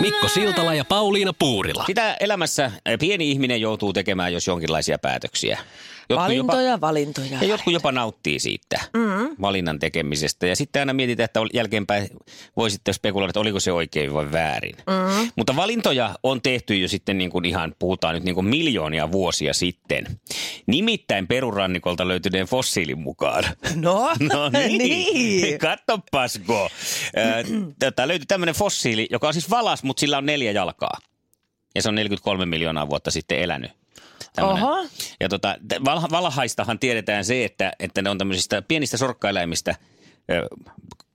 Mikko Siltala ja Pauliina Puurila. Sitä elämässä pieni ihminen joutuu tekemään, jos jonkinlaisia päätöksiä. Jotkut Valintoja, jopa, valintoja. ja jotkut jopa nauttii siitä mm. valinnan tekemisestä. Ja sitten aina mietitään, että jälkeenpäin voi sitten spekuloida, että oliko se oikein vai väärin. Mm. Mutta valintoja on tehty jo sitten niin kuin ihan, puhutaan nyt niin kuin miljoonia vuosia sitten. Nimittäin perurannikolta löytyneen fossiilin mukaan. No, No niin, niin. kattopasko. Tätä löytyi tämmöinen fossiili, joka on siis valas, mutta sillä on neljä jalkaa. Ja se on 43 miljoonaa vuotta sitten elänyt. Oho. Ja tota, val- valhaistahan tiedetään se, että, että ne on tämmöisistä pienistä sorkkaeläimistä ö,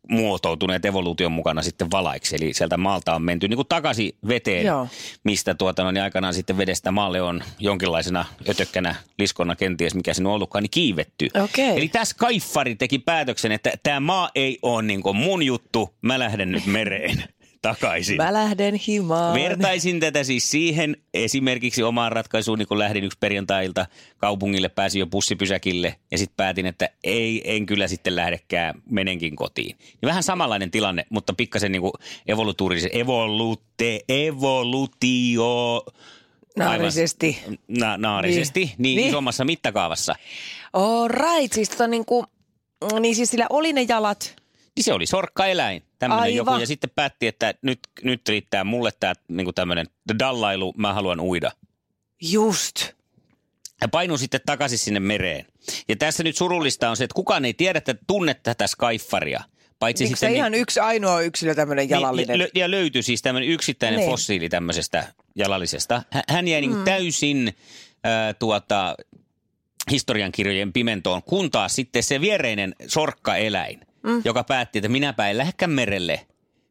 muotoutuneet evoluution mukana sitten valaiksi. Eli sieltä maalta on menty niin kuin takaisin veteen, Joo. mistä tuota, no, niin aikanaan sitten vedestä maalle on jonkinlaisena ötökkänä, liskona kenties, mikä se on ollutkaan, niin kiivetty. Okei. Eli tässä kaiffari teki päätöksen, että tämä maa ei ole niin kuin mun juttu, mä lähden nyt mereen takaisin. Mä lähden himaan. Vertaisin tätä siis siihen esimerkiksi omaan ratkaisuun, niin kun lähdin yksi perjantailta kaupungille, pääsin jo bussipysäkille ja sitten päätin, että ei, en kyllä sitten lähdekään, menenkin kotiin. Niin vähän samanlainen tilanne, mutta pikkasen niin kuin evolutuurisen, evolute, evolutio... Naarisesti. Aivan, na, naarisesti, niin, Niin. niin, Niin. isommassa mittakaavassa. All right, siis tota niinku, niin siis sillä oli ne jalat. Niin se oli sorkkaeläin, tämmöinen joku, ja sitten päätti, että nyt, nyt riittää mulle tämä niin tämmöinen dallailu, mä haluan uida. Just. ja painui sitten takaisin sinne mereen. Ja tässä nyt surullista on se, että kukaan ei tiedä, että tunne tätä Skyfaria. Paitsi Eikö se sitten ihan yksi ainoa yksilö tämmöinen jalallinen? Niin, ja löytyi siis tämmöinen yksittäinen Niin. fossiili tämmöisestä jalallisesta. Hä- Hän jäi niin täysin äh, tuota, historiankirjojen pimentoon, kun taas sitten se viereinen sorkkaeläin, mm. joka päätti, että minäpä en lähdekään merelle.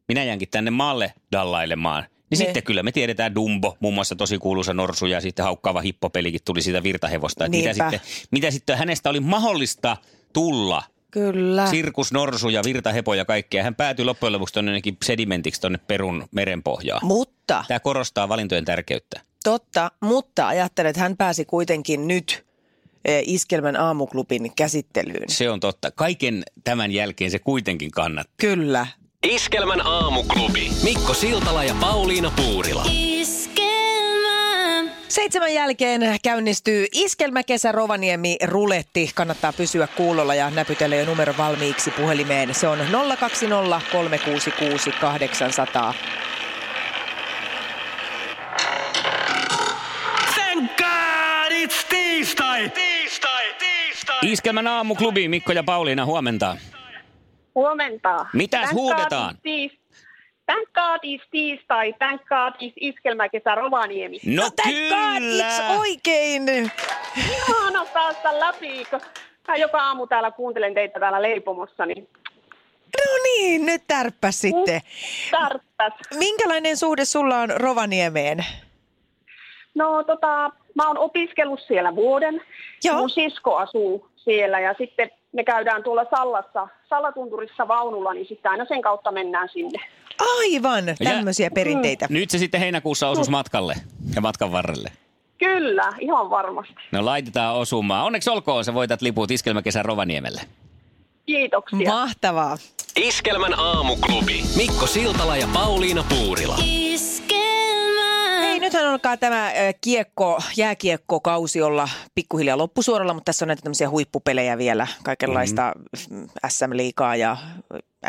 Minä jäänkin tänne maalle dallailemaan. Niin Ne. sitten kyllä me tiedetään Dumbo, muun muassa tosi kuuluisa norsu ja sitten haukkaava hippopelikin tuli siitä virtahevosta. Että mitä sitten, mitä sitten hänestä oli mahdollista tulla Kyllä. Sirkus, norsu ja virtahepo ja kaikkea. Hän päätyi loppujen lopuksi tuonne sedimentiksi tuonne perun merenpohjaan. Mutta, Tämä korostaa valintojen tärkeyttä. totta, mutta ajattelen, että hän pääsi kuitenkin nyt Iskelmän aamuklubin käsittelyyn. Se on totta. Kaiken tämän jälkeen se kuitenkin kannattaa. Kyllä. Iskelmän aamuklubi. Mikko Siltala ja Pauliina Puurila. Seitsemän jälkeen käynnistyy Iskelmäkesä Rovaniemi ruletti. Kannattaa pysyä kuulolla ja näpytellä jo numero valmiiksi puhelimeen. Se on 020 366 800. Iskelmän aamuklubi, Mikko ja Pauliina, huomenta. Huomenta. Mitäs Thank huudetaan? God tiis- Thank God is tiistai, thank God is iskelmäkesä Rovaniemi. No, Thank God, kyllä! it's oikein! Ihana päästä läpi, kun mä joka aamu täällä kuuntelen teitä täällä leipomossa, niin No niin, nyt tärppäs sitten. tarttas. Minkälainen suhde sulla on Rovaniemeen? No tota, mä oon opiskellut siellä vuoden. Joo. Mun sisko asuu siellä ja sitten me käydään tuolla Sallassa, Sallatunturissa vaunulla, niin sitten aina sen kautta mennään sinne. Aivan, tämmöisiä perinteitä. Nyt se sitten heinäkuussa osuisi matkalle ja matkan varrelle. Kyllä, ihan varmasti. No laitetaan osumaan. Onneksi olkoon, sä voitat liput Iskelmäkesän Rovaniemelle. Kiitoksia. Mahtavaa. Iskelmän aamuklubi. Mikko Siltala ja Pauliina Puurila. Nythän alkaa tämä kiekko, jääkiekkokausi olla pikkuhiljaa loppusuoralla, mutta tässä on näitä tämmöisiä huippupelejä vielä, kaikenlaista mm. SM-liigaa ja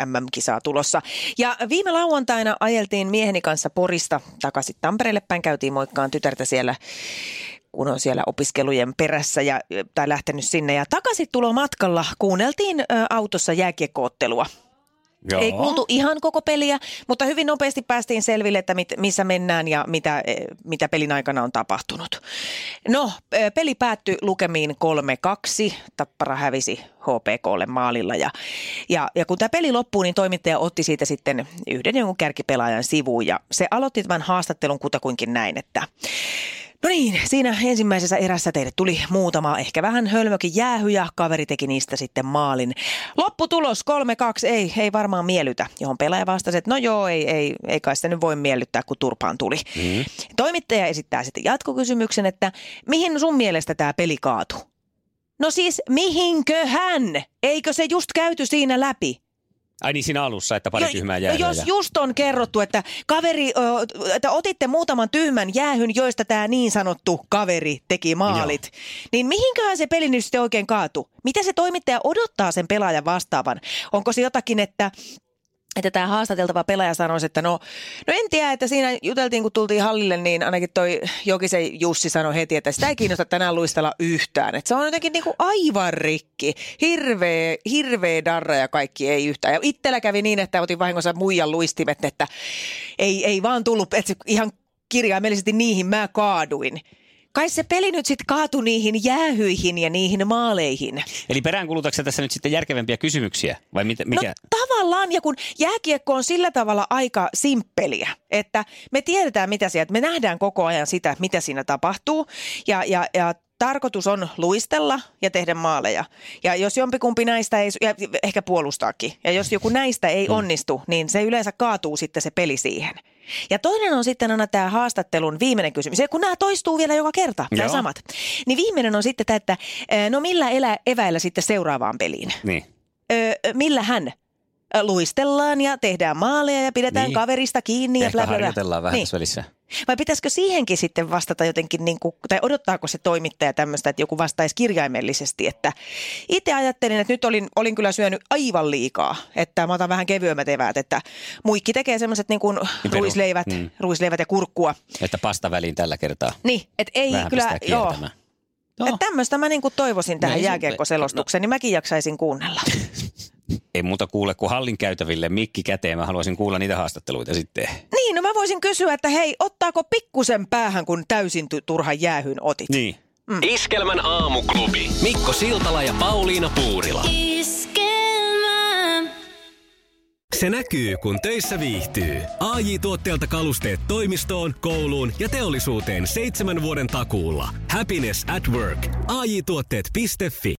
MM-kisaa tulossa. Ja viime lauantaina ajeltiin mieheni kanssa Porista takaisin Tampereelle päin, käytiin moikkaan tytärtä siellä kun on siellä opiskelujen perässä ja, tai lähtenyt sinne. Ja takaisin tulo matkalla kuunneltiin autossa jääkiekkoottelua. Joo. Ei kuultu ihan koko peliä, mutta hyvin nopeasti päästiin selville, että mit, missä mennään ja mitä, eh, mitä pelin aikana on tapahtunut. No, eh, peli päättyi lukemiin 3-2. Tappara hävisi HPKlle maalilla. Ja, ja, ja kun tämä peli loppui, niin toimittaja otti siitä sitten yhden jonkun kärkipelaajan sivuun. Ja se aloitti tämän haastattelun kutakuinkin näin, että No niin, siinä ensimmäisessä erässä teille tuli muutama ehkä vähän hölmökin jäähy ja kaveri teki niistä sitten maalin. Lopputulos 3-2 ei, ei varmaan miellytä, johon pelaaja vastasi, että no joo, ei, ei, ei kai sitä nyt voi miellyttää, kun turpaan tuli. Mm. Toimittaja esittää sitten jatkokysymyksen, että mihin sun mielestä tämä peli kaatu? No siis mihinköhän? Eikö se just käyty siinä läpi? Ai niin siinä alussa, että pari Jo- tyhmää no jäähyä. Jos ja- just on kerrottu, että kaveri, että otitte muutaman tyhmän jäähyn, joista tämä niin sanottu kaveri teki maalit, Joo. niin mihinköhän se peli nyt sitten oikein kaatu? Mitä se toimittaja odottaa sen pelaajan vastaavan? Onko se jotakin, että että tämä haastateltava pelaaja sanoisi, että no, no en tiedä, että siinä juteltiin, kun tultiin hallille, niin ainakin toi Jokisen Jussi sanoi heti, että sitä ei kiinnosta tänään luistella yhtään. Että se on jotenkin niinku aivan rikki. Hirveä, hirveä darra ja kaikki ei yhtään. Ja itsellä kävi niin, että otin vahingossa muijan luistimet, että ei, ei vaan tullut, että ihan kirjaimellisesti niihin mä kaaduin. Kai se peli nyt sitten kaatui niihin jäähyihin ja niihin maaleihin. Eli peräänkuulutatko tässä nyt sitten järkevämpiä kysymyksiä? Vai mit, mikä? No tavallaan, ja kun jääkiekko on sillä tavalla aika simppeliä, että me tiedetään mitä sieltä, me nähdään koko ajan sitä, mitä siinä tapahtuu, ja, ja, ja tarkoitus on luistella ja tehdä maaleja. Ja jos jompikumpi näistä ei, ja ehkä puolustaakin, ja jos joku näistä ei onnistu, niin se yleensä kaatuu sitten se peli siihen. Ja toinen on sitten aina tämä haastattelun viimeinen kysymys. Ja kun nämä toistuu vielä joka kerta, nämä Joo. samat. Niin viimeinen on sitten tämä, että no millä elä, eväillä sitten seuraavaan peliin? Niin. Ö, millä hän? Luistellaan ja tehdään maaleja ja pidetään Niin. kaverista kiinni ja Ehkä bla bla bla. harjoitellaan vähän niin. välissä. Vai pitäisikö siihenkin sitten vastata jotenkin, niin kuin, tai odottaako se toimittaja tämmöistä, että joku vastaisi kirjaimellisesti, että itse ajattelin, että nyt olin, olin kyllä syönyt aivan liikaa, että mä otan vähän kevyemmät eväät, että muikki tekee semmoiset niin kuin peru- ruisleivät, mm. ruisleivät ja kurkkua. Että pasta väliin tällä kertaa. Niin, että ei Vähän kyllä, joo, kiertämään. että tämmöistä mä niin kuin toivoisin tähän se- jääkiekkoselostukseen, niin mäkin jaksaisin kuunnella. Ei muuta kuule kuin hallin käytäville mikki käteen. Mä haluaisin kuulla niitä haastatteluita sitten. Niin, no mä voisin kysyä, että hei, ottaako pikkusen päähän, kun täysin tu- turhan jäähyn otit? Niin. Iskelmän aamuklubi. Mikko Siltala ja Pauliina Puurila. Iskelmä. Se näkyy, kun töissä viihtyy. ai tuotteelta kalusteet toimistoon, kouluun ja teollisuuteen seitsemän vuoden takuulla. Happiness at work. AJ-tuotteet.fi